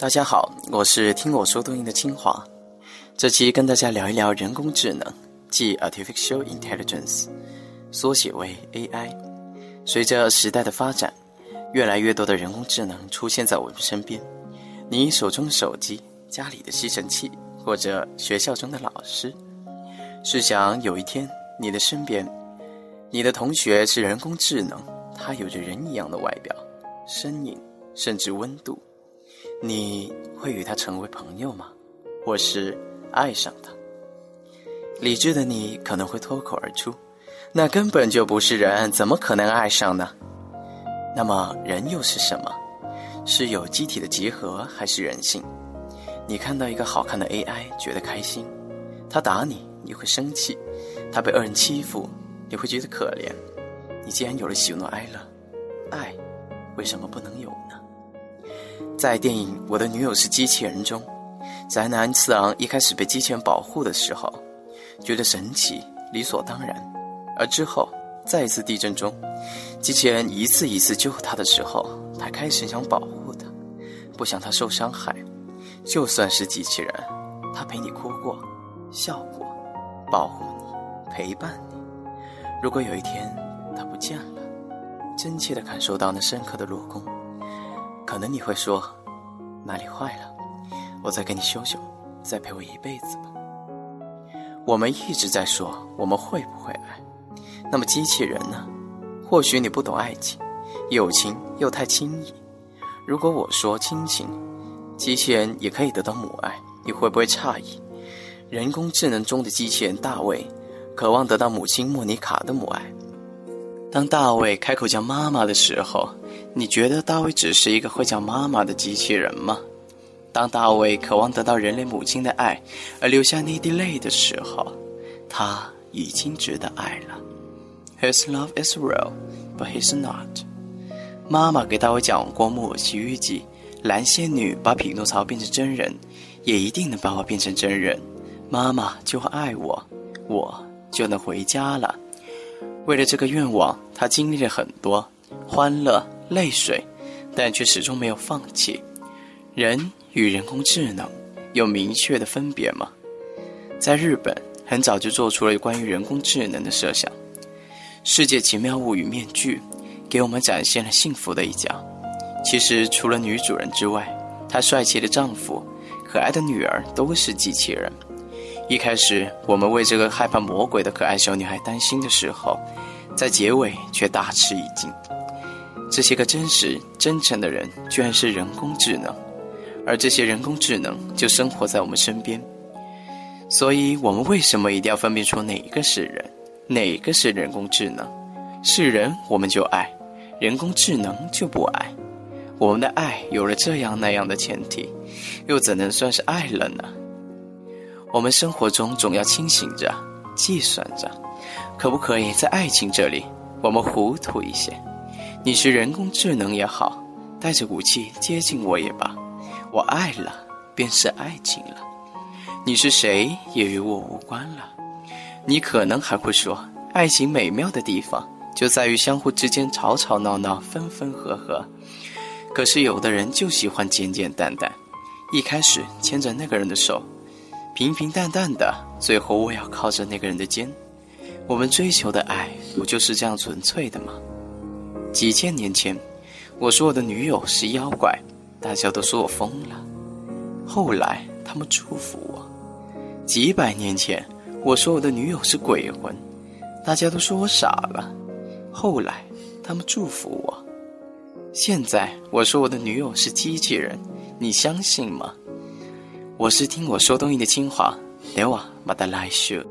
大家好，我是听我说东音的清华。这期跟大家聊一聊人工智能，即 artificial intelligence，缩写为 AI。随着时代的发展，越来越多的人工智能出现在我们身边。你手中的手机、家里的吸尘器，或者学校中的老师，试想有一天你的身边，你的同学是人工智能，他有着人一样的外表、身影，甚至温度。你会与他成为朋友吗？或是爱上他？理智的你可能会脱口而出：“那根本就不是人，怎么可能爱上呢？”那么人又是什么？是有机体的集合，还是人性？你看到一个好看的 AI，觉得开心；他打你，你会生气；他被恶人欺负，你会觉得可怜。你既然有了喜怒哀乐，爱为什么不能有呢？在电影《我的女友是机器人》中，宅男次郎一开始被机器人保护的时候，觉得神奇、理所当然；而之后，再一次地震中，机器人一次一次救他的时候，他开始想保护他，不想他受伤害。就算是机器人，他陪你哭过、笑过，保护你、陪伴你。如果有一天他不见了，真切地感受到那深刻的落空。可能你会说，哪里坏了？我再给你修修，再陪我一辈子吧。我们一直在说我们会不会爱，那么机器人呢？或许你不懂爱情，友情又太轻易。如果我说亲情，机器人也可以得到母爱，你会不会诧异？人工智能中的机器人大卫，渴望得到母亲莫妮卡的母爱。当大卫开口叫妈妈的时候。你觉得大卫只是一个会叫妈妈的机器人吗？当大卫渴望得到人类母亲的爱而流下那滴泪的时候，他已经值得爱了。His love is real, but he's not。妈妈给大卫讲过《木偶奇遇记》，蓝仙女把匹诺曹变成真人，也一定能把我变成真人。妈妈就会爱我，我就能回家了。为了这个愿望，他经历了很多欢乐。泪水，但却始终没有放弃。人与人工智能有明确的分别吗？在日本，很早就做出了关于人工智能的设想。《世界奇妙物语》面具给我们展现了幸福的一家。其实，除了女主人之外，她帅气的丈夫、可爱的女儿都是机器人。一开始，我们为这个害怕魔鬼的可爱小女孩担心的时候，在结尾却大吃一惊。这些个真实、真诚的人，居然是人工智能，而这些人工智能就生活在我们身边。所以，我们为什么一定要分辨出哪一个是人，哪个是人工智能？是人我们就爱，人工智能就不爱。我们的爱有了这样那样的前提，又怎能算是爱了呢？我们生活中总要清醒着、计算着，可不可以在爱情这里，我们糊涂一些？你是人工智能也好，带着武器接近我也罢，我爱了便是爱情了。你是谁也与我无关了。你可能还会说，爱情美妙的地方就在于相互之间吵吵闹闹、分分合合。可是有的人就喜欢简简单单，一开始牵着那个人的手，平平淡淡的，最后我要靠着那个人的肩。我们追求的爱不就是这样纯粹的吗？几千年前，我说我的女友是妖怪，大家都说我疯了。后来他们祝福我。几百年前，我说我的女友是鬼魂，大家都说我傻了。后来他们祝福我。现在我说我的女友是机器人，你相信吗？我是听我说东西的清华，来哇，马达来修。